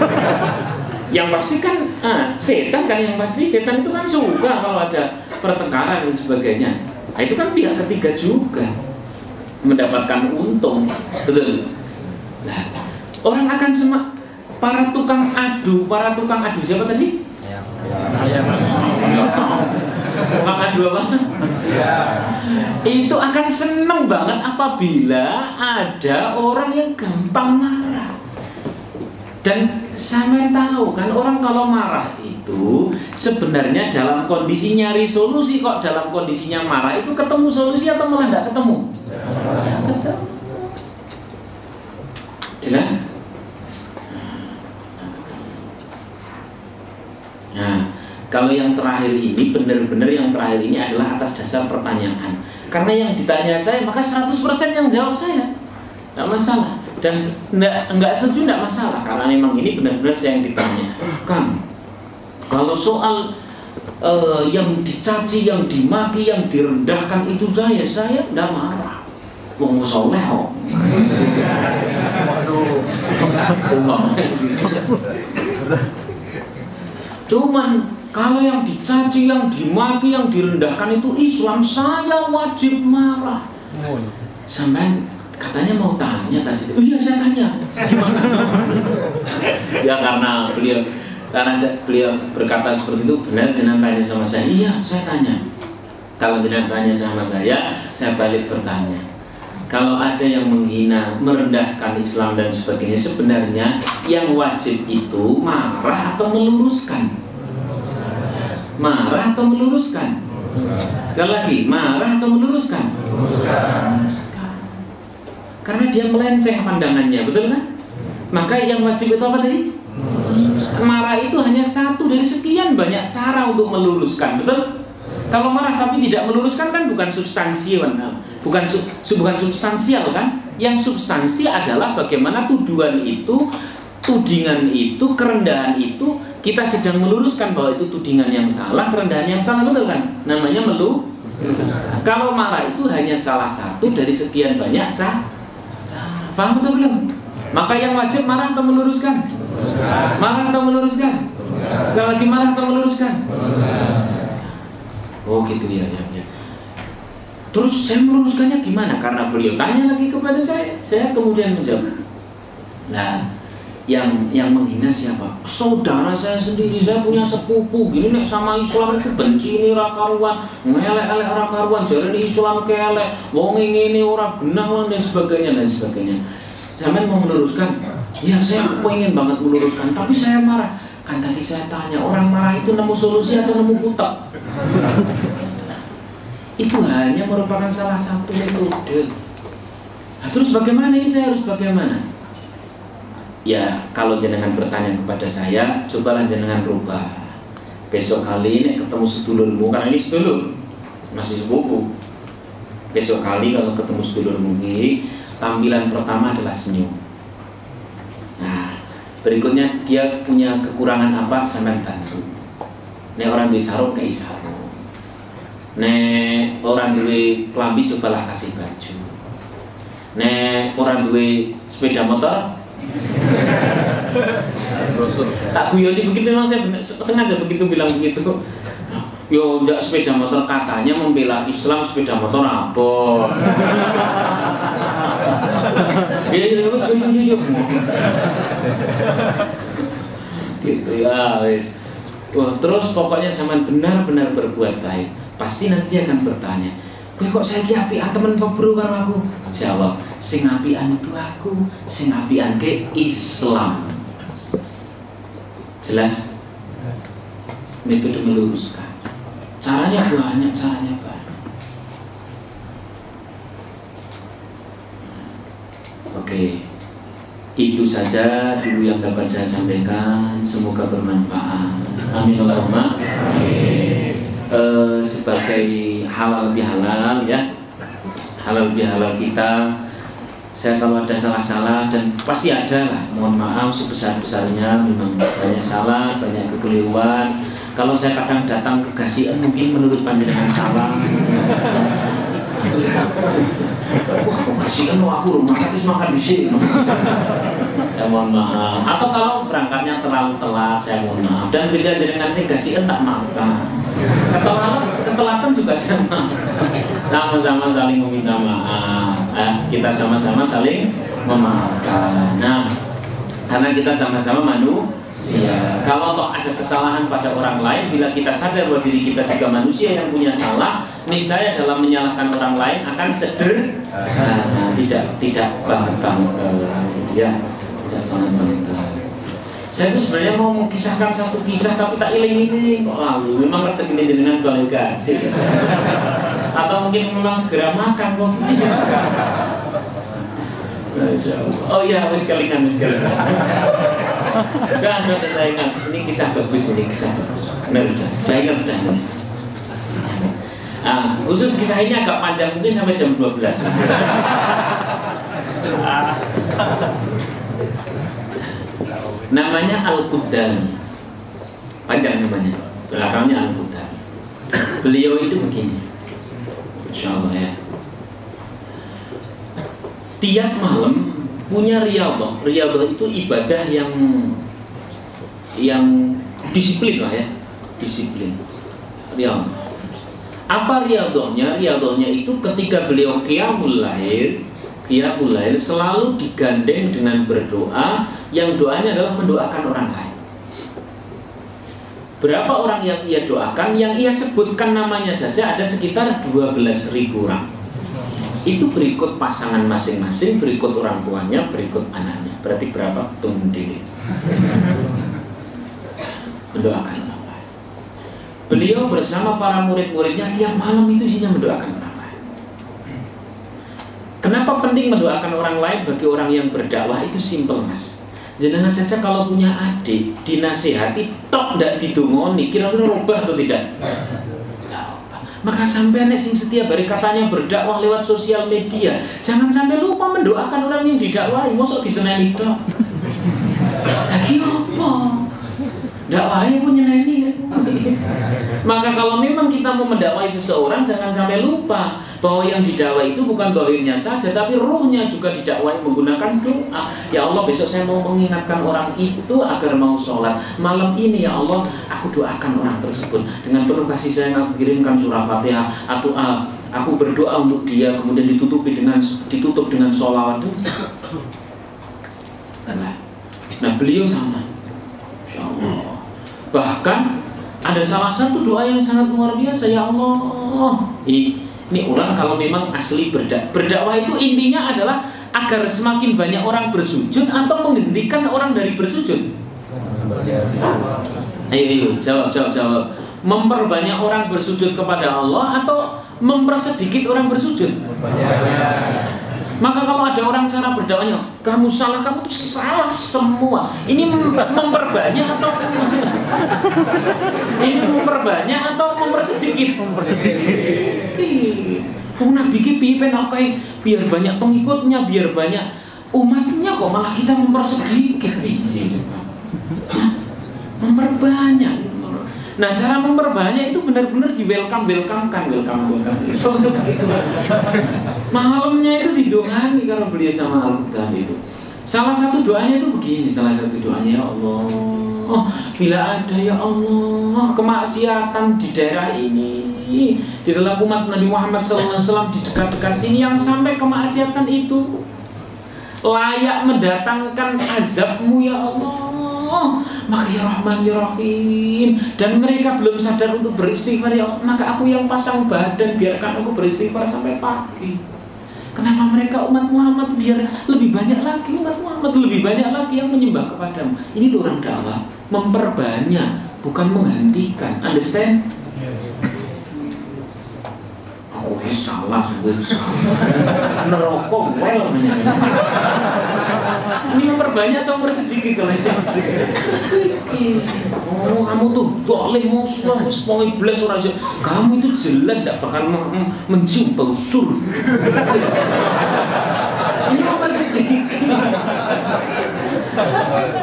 Yang pasti kan ah, setan kan yang pasti. Setan itu kan suka kalau ada pertengkaran dan sebagainya. Nah, itu kan pihak ketiga juga mendapatkan untung. Betul. Nah, orang akan semak para tukang adu. Para tukang adu siapa tadi? Tukang adu itu akan seneng banget apabila ada orang yang gampang marah. Dan saya tahu kan orang kalau marah itu sebenarnya dalam kondisi nyari solusi kok dalam kondisinya marah itu ketemu solusi atau malah tidak ketemu? Ketemu. Jelas? Nah, kalau yang terakhir ini benar-benar yang terakhir ini adalah atas dasar pertanyaan. Karena yang ditanya saya maka 100% yang jawab saya. Tidak masalah. Dan enggak, enggak setuju enggak masalah karena memang ini benar-benar saya yang ditanya. Kang, kalau soal uh, yang dicaci, yang dimaki, yang direndahkan itu saya, saya enggak marah. Wong soleh kok. Cuman kalau yang dicaci, yang dimaki, yang direndahkan itu Islam, saya wajib marah. Sampai katanya mau tanya tadi. Oh iya saya tanya. Gimana? ya karena beliau karena beliau berkata seperti itu benar jangan tanya sama saya. Iya saya tanya. Kalau tidak tanya sama saya, saya balik bertanya. Kalau ada yang menghina, merendahkan Islam dan sebagainya, sebenarnya yang wajib itu marah atau meluruskan marah atau meluruskan? Sekali lagi, marah atau meluruskan? Karena dia melenceng pandangannya, betul kan? Maka yang wajib itu apa tadi? Marah itu hanya satu dari sekian banyak cara untuk meluruskan, betul? Kalau marah tapi tidak meluruskan kan bukan substansi, bukan sub, bukan substansial kan? Yang substansi adalah bagaimana tuduhan itu, tudingan itu, kerendahan itu kita sedang meluruskan bahwa itu tudingan yang salah, kerendahan yang salah, betul kan? Namanya melu. Kalau marah itu hanya salah satu dari sekian banyak cara. Faham betul belum? Maka yang wajib marah atau meluruskan? Marah atau meluruskan? Sekali lagi marah atau meluruskan? Oh gitu ya, ya, ya. Terus saya meluruskannya gimana? Karena beliau tanya lagi kepada saya, saya kemudian menjawab. Nah, yang yang menghina siapa? Saudara saya sendiri, saya punya sepupu gini nek sama Islam itu benci ini rakaruan, ngelek-elek rakaruan, ini Islam kelek, wong ini orang genah dan sebagainya dan sebagainya. Zaman mau meluruskan, ya saya pengen banget meluruskan, tapi saya marah. Kan tadi saya tanya, orang marah itu nemu solusi atau nemu kutak? itu hanya merupakan salah satu metode. Nah, terus bagaimana ini saya harus bagaimana? Ya kalau jenengan bertanya kepada saya cobalah jenengan rubah. Besok kali ini ketemu sedulurmu karena ini sedulur masih sepupu. Besok kali kalau ketemu sedulurmu ini tampilan pertama adalah senyum. Nah berikutnya dia punya kekurangan apa sampai bantu ini orang di sarung ke sarung. Nek orang duwe kelambi cobalah kasih baju. Nek orang duwe sepeda motor tak guyoni begitu memang saya sengaja begitu bilang begitu yo enggak sepeda motor katanya membela Islam sepeda motor apa ya ya ya ya. Gitu ya wis. Wah, terus pokoknya zaman benar-benar berbuat baik pasti nanti dia akan bertanya Kowe kok saiki apian temen kok bro karo aku? Jawab, sing apian itu aku, sing apian ke Islam. Jelas? Metode meluruskan. Caranya banyak, caranya banyak. Oke. Itu saja dulu yang dapat saya sampaikan. Semoga bermanfaat. Amin Allahumma. Amin. Uh, sebagai halal bihalal ya. Halal bihalal kita. Saya kalau ada salah-salah dan pasti ada lah. Mohon maaf sebesar-besarnya memang banyak salah banyak kekeliruan. Kalau saya kadang datang ke gasian mungkin menurut pandangan salah. Wah kasihan aku rumah tapi makan di sini. Ya mohon maaf. Atau kalau berangkatnya terlalu telat saya mohon maaf. Dan bila jadi nanti kasihan tak makan Ketelatan juga sama. Sama-sama saling meminta maaf. Eh, kita sama-sama saling memaafkan. Nah, karena kita sama-sama manu manusia. Kalau toh ada kesalahan pada orang lain, bila kita sadar bahwa diri kita juga manusia yang punya salah, niscaya dalam menyalahkan orang lain akan sederhana, tidak tidak banget banget, ya, tidak banget banget. Saya itu sebenarnya mau mengisahkan satu kisah tapi tak iling ini kok lalu. Memang rezeki ini jenengan kalau kasih. Atau mungkin memang segera makan kok. Oh iya, harus kelingan, harus kelingan. Udah, udah saya ingat. Ini kisah bagus ini kisah. Benar, udah. Saya ingat udah. Nah, khusus kisah ini agak panjang mungkin sampai jam 12. namanya Al-Qudami panjang namanya. Belakangnya Al-Qudami beliau itu begini. Insya ya. Tiap malam punya riyadhah. Riyadhah itu ibadah yang yang disiplin lah ya. Disiplin. Riyadhah. Apa riyadhahnya? Riyadhahnya itu ketika beliau qiyamul lail qiyamul lail selalu digandeng dengan berdoa yang doanya adalah mendoakan orang lain. Berapa orang yang ia doakan, yang ia sebutkan namanya saja ada sekitar 12 ribu orang. Itu berikut pasangan masing-masing, berikut orang tuanya, berikut anaknya. Berarti berapa? Tunggu diri. Mendoakan orang lain. Beliau bersama para murid-muridnya tiap malam itu isinya mendoakan orang. Kenapa penting mendoakan orang lain bagi orang yang berdakwah itu simpel mas Jenengan saja kalau punya adik dinasehati tok ndak didongoni kira-kira rubah atau tidak? Maka sampai nek sing setiap hari katanya berdakwah lewat sosial media, jangan sampai lupa mendoakan orang yang didakwahi. Mosok diseneni tok. Lagi apa? Dakwahnya pun nyeneni Maka kalau memang kita mau mendakwai seseorang Jangan sampai lupa Bahwa yang didakwai itu bukan dohirnya saja Tapi ruhnya juga didakwai menggunakan doa. Ya Allah besok saya mau mengingatkan orang itu Agar mau sholat. Malam ini ya Allah aku doakan orang tersebut. Dengan penuh kasih sayang aku kirimkan surah fatihah. Atau uh, aku berdoa untuk dia Kemudian ditutupi dengan ditutup dengan sholawat. Nah beliau sama Bahkan ada salah satu doa yang sangat luar biasa ya Allah. Ini ini orang kalau memang asli berdak berdakwah itu intinya adalah agar semakin banyak orang bersujud atau menghentikan orang dari bersujud. Ayo, ayo, jawab, jawab, jawab. Memperbanyak orang bersujud kepada Allah atau mempersedikit orang bersujud? Maka kalau ada orang cara berdakwahnya, kamu salah, kamu itu salah semua. Ini memperbanyak atau ini memperbanyak atau mempersedikit? Mempersedikit. Oh, Nabi ki piye kayak biar banyak pengikutnya, biar banyak umatnya kok malah kita mempersedikit. Memperbanyak. Nah cara memperbanyak itu benar-benar di welcome welcome kan welcome welcome. Malamnya itu didongani kalau beliau sama al itu. Salah satu doanya itu begini, salah satu doanya ya Allah. Oh, bila ada ya Allah kemaksiatan di daerah ini di dalam umat Nabi Muhammad SAW di dekat-dekat sini yang sampai kemaksiatan itu layak mendatangkan azabmu ya Allah maka ya Rahman ya Rahim dan mereka belum sadar untuk beristighfar ya Allah maka aku yang pasang badan biarkan aku beristighfar sampai pagi Kenapa mereka umat Muhammad biar lebih banyak lagi umat Muhammad lebih banyak lagi yang menyembah kepadamu. Ini orang dakwah memperbanyak bukan menghentikan. Understand? Oh, salah, salah. Nerokok well Ini memperbanyak atau mempersedikit kalau itu sedikit. Oh, kamu tuh boleh musuh, semua iblis orang Kamu itu jelas tidak bakal mencium bau sur. Ini mempersedikit.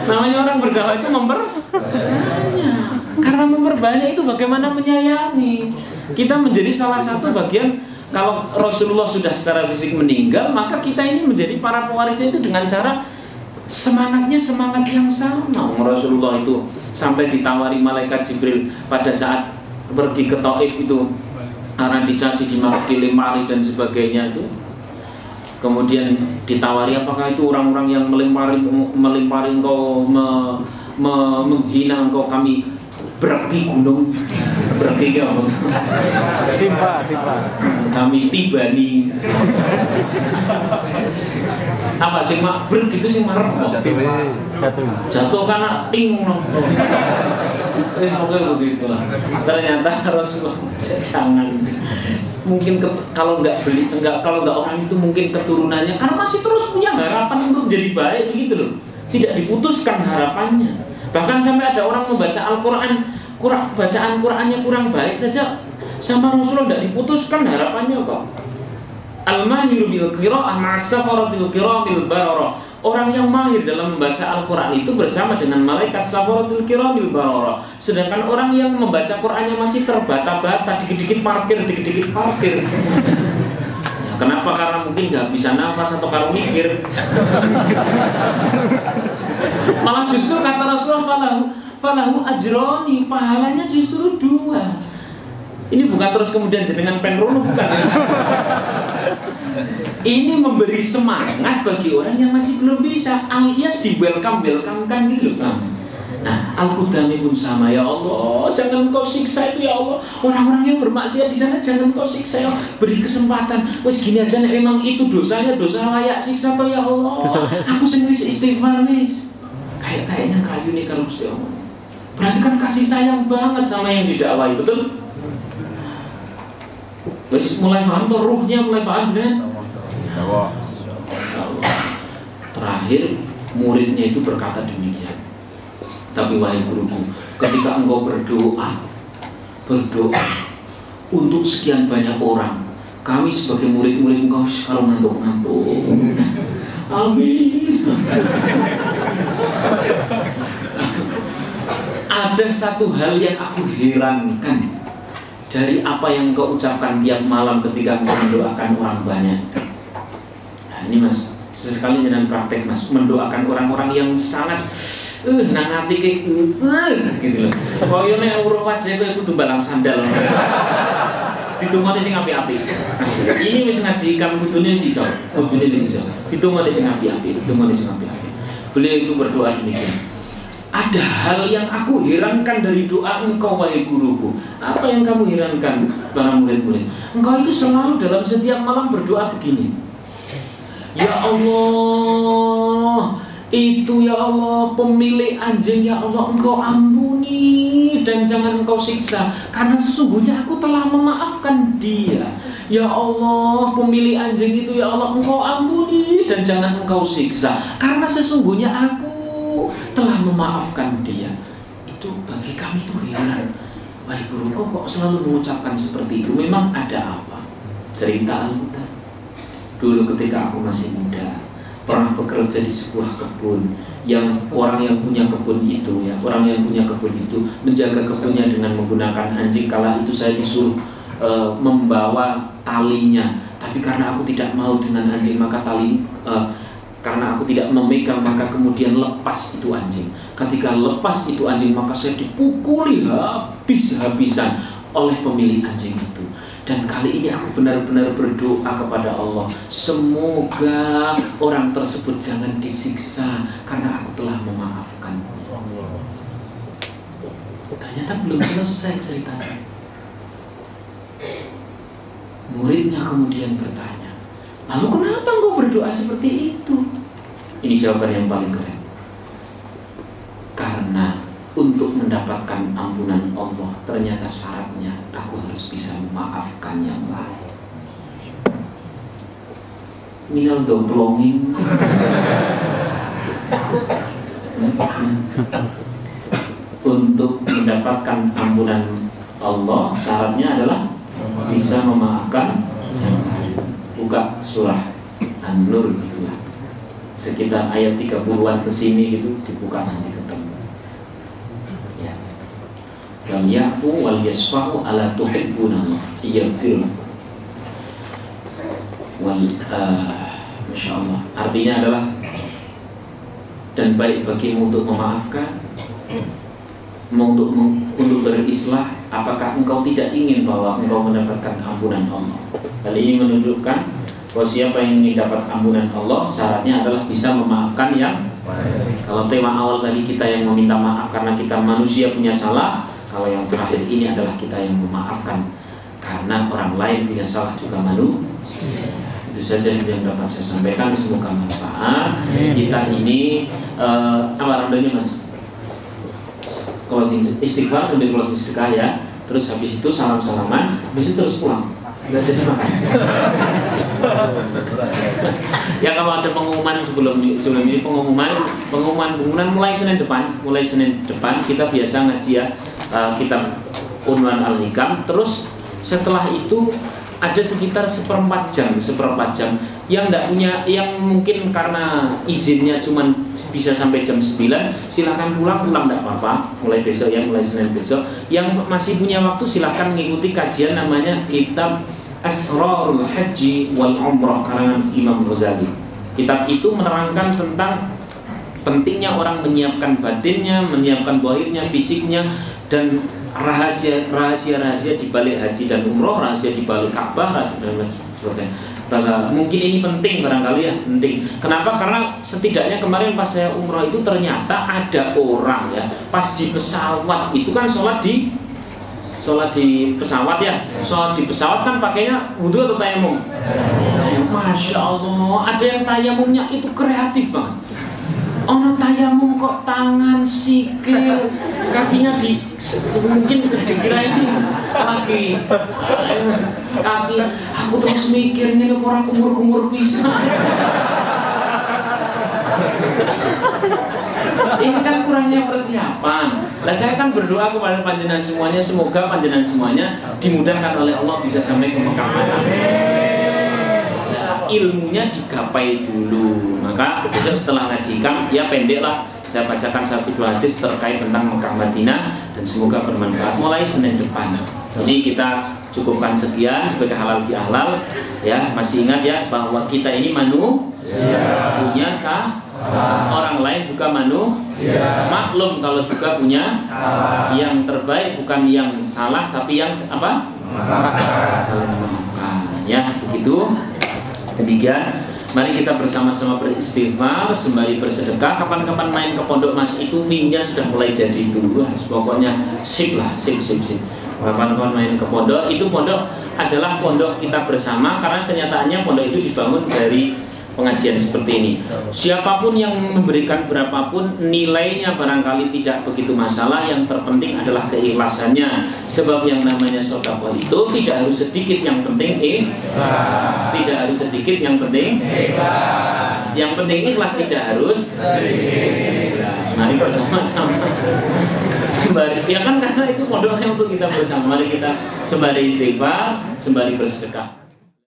Namanya orang berdakwah itu memperbanyak. Karena memperbanyak itu bagaimana menyayangi. Kita menjadi salah satu bagian kalau Rasulullah sudah secara fisik meninggal, maka kita ini menjadi para pewarisnya itu dengan cara semangatnya semangat yang sama. Rasulullah itu sampai ditawari malaikat Jibril pada saat pergi ke Taif itu karena dicaci dimaki lemari dan sebagainya itu kemudian ditawari apakah itu orang-orang yang melempari melempari engkau me, me, menghina engkau kami berarti gunung. Berarti ya timpa timpa. Kami tiba nih. Apa sih mak? Ber gitu sih marah jatuh jatuh. Jatuh. Karena ting Terus pokoknya begitu lah. Ternyata Rasulullah jangan. Mungkin ke, kalau nggak beli nggak kalau nggak orang itu mungkin keturunannya karena masih terus punya harapan untuk menjadi baik begitu loh. Tidak diputuskan harapannya. Bahkan sampai ada orang membaca Al-Quran kurang bacaan Qurannya kurang baik saja sama Rasulullah tidak diputuskan harapannya kok. Al-mahiru bil qira'ah ma'as-safaratil kiramil bararah Orang yang mahir dalam membaca Al-Quran itu bersama dengan malaikat safaratul kiramil barara. Sedangkan orang yang membaca Qurannya masih terbata-bata, dikit-dikit parkir, dikit-dikit parkir. Kenapa? Karena mungkin nggak bisa nafas atau kalau mikir. Malah justru kata Rasulullah falahu, falahu ajroni, pahalanya justru dua. Ini bukan terus kemudian jenengan penrono bukan ya. Ini memberi semangat bagi orang yang masih belum bisa alias di welcome welcome kan gitu loh Nah, Al-Qudami pun sama ya Allah, jangan kau siksa itu ya Allah. Orang-orang yang bermaksiat di sana jangan kau siksa ya. Beri kesempatan. Wes gini aja nek memang itu dosanya dosa layak siksa kau ya Allah. Aku sendiri istighfar nih. Kayak kayaknya kayu nih kalau mesti Allah. Berarti kan kasih sayang banget sama yang didakwai, betul? Wes mulai paham tuh ruhnya mulai paham kan? Terakhir muridnya itu berkata demikian. Tapi wahai guruku, ketika engkau berdoa, berdoa untuk sekian banyak orang, kami sebagai murid-murid engkau kalau ngantuk-ngantuk. Amin. Ada satu hal yang aku herankan dari apa yang kau ucapkan tiap malam ketika engkau mendoakan orang banyak. Nah, ini mas, sesekali jangan praktek mas, mendoakan orang-orang yang sangat uh, nang kayak uh, gitu loh. Pokoknya nek urung wajah kowe balang sandal. Ditungoni sing api-api. Ini wis ngaji kan kudune sih kudune iso. Ditungoni sing api-api, ditungoni sing api-api. Beliau itu berdoa demikian. Ada hal yang aku herankan dari doa engkau wahai guruku. Apa yang kamu herankan para murid-murid? Engkau itu selalu dalam setiap malam berdoa begini. Ya Allah, itu ya Allah pemilik anjing ya Allah engkau ampuni dan jangan engkau siksa karena sesungguhnya aku telah memaafkan dia ya Allah pemilik anjing itu ya Allah engkau ampuni dan jangan engkau siksa. Karena sesungguhnya aku telah memaafkan dia. Itu bagi kami itu heran baik guru kok kok selalu mengucapkan seperti itu? Memang ada apa? Cerita Alkitab. Dulu ketika aku masih muda pernah bekerja di sebuah kebun. Yang orang yang punya kebun itu ya orang yang punya kebun itu menjaga kebunnya dengan menggunakan anjing. Kala itu saya disuruh e, membawa talinya. Tapi karena aku tidak mau dengan anjing maka tali e, karena aku tidak memegang maka kemudian lepas itu anjing. Ketika lepas itu anjing maka saya dipukuli habis-habisan oleh pemilik anjing itu. Dan kali ini aku benar-benar berdoa kepada Allah semoga orang tersebut jangan disiksa karena aku telah memaafkan. Ternyata belum selesai ceritanya muridnya kemudian bertanya lalu kenapa engkau berdoa seperti itu? Ini jawaban yang paling keren. Karena untuk mendapatkan ampunan Allah ternyata syaratnya aku harus bisa memaafkan yang lain. Minal domplongin. Untuk mendapatkan ampunan Allah syaratnya adalah bisa memaafkan yang lain. Buka surah An-Nur itulah. Sekitar ayat 30-an ke sini gitu dibuka nanti ketemu. Ya. Wal ya'fu wal yasfahu ala tuhibbuna yaghfir wal uh, Masya Allah artinya adalah dan baik bagimu untuk memaafkan untuk untuk berislah apakah engkau tidak ingin bahwa engkau mendapatkan ampunan Allah hal ini menunjukkan Kalau siapa yang ingin dapat ampunan Allah, syaratnya adalah bisa memaafkan yang kalau tema awal tadi kita yang meminta maaf karena kita manusia punya salah, kalau yang terakhir ini adalah kita yang memaafkan karena orang lain punya salah juga manusia. Itu saja yang dapat saya sampaikan. Semoga manfaat. Kita ini uh, apa randanya mas? Closing istighfar sambil closing sedekah ya. Terus habis itu salam salaman, habis itu terus pulang. Nggak jadi makan. ya kalau ada pengumuman sebelum sebelum ini pengumuman pengumuman pengumuman mulai Senin depan mulai Senin depan kita biasa ngaji ya uh, kitab Unwan Al Hikam terus setelah itu ada sekitar seperempat jam seperempat jam yang tidak punya yang mungkin karena izinnya cuma bisa sampai jam 9 silahkan pulang. Pulang tidak apa-apa. Mulai besok ya mulai Senin besok. Yang masih punya waktu silahkan mengikuti kajian namanya kitab Asrarul Haji wal Umrah karangan Imam Ghazali. Kitab itu menerangkan tentang pentingnya orang menyiapkan batinnya menyiapkan bohirnya fisiknya dan rahasia rahasia rahasia di balik haji dan umroh rahasia di balik Ka'bah rahasia dan lain sebagainya mungkin ini penting barangkali ya penting. Kenapa? Karena setidaknya kemarin pas saya umroh itu ternyata ada orang ya pas di pesawat. Itu kan sholat di sholat di pesawat ya. Sholat di pesawat kan pakainya wudhu atau tayamum. Masya Allah ada yang tayamumnya itu kreatif banget ono tayamum kok tangan sikil kakinya di mungkin dikira ini lagi kaki. Aku terus mikir ini orang kumur-kumur bisa ini kan kurangnya persiapan. Lah saya kan berdoa kepada panjenengan semuanya semoga panjenengan semuanya dimudahkan oleh Allah bisa sampai ke Mekah. Ilmunya digapai dulu maka besok setelah ngajikan ya pendek lah saya bacakan satu dua hadis terkait tentang Mekah Madinah dan semoga bermanfaat mulai Senin depan jadi kita cukupkan sekian sebagai halal di halal ya masih ingat ya bahwa kita ini manu ya. punya sah, orang lain juga manu ya. maklum kalau juga punya sah. yang terbaik bukan yang salah tapi yang apa saling memaafkan ya begitu Demikian, mari kita bersama-sama beristighfar sembari bersedekah. Kapan-kapan main ke pondok Mas itu fee sudah mulai jadi itu. Pokoknya sip lah, sip sip sip. Kapan-kapan main ke pondok, itu pondok adalah pondok kita bersama karena kenyataannya pondok itu dibangun dari pengajian seperti ini. Siapa pun yang memberikan berapapun nilainya barangkali tidak begitu masalah. Yang terpenting adalah keikhlasannya. Sebab yang namanya sodako itu tidak harus sedikit, yang penting ikhlas. Tidak harus sedikit, yang penting ikhlas. Yang penting ikhlas tidak harus. Mari bersama-sama sembari ya kan karena itu modalnya untuk kita bersama. Mari kita sembari istighfar, sembari bersedekah.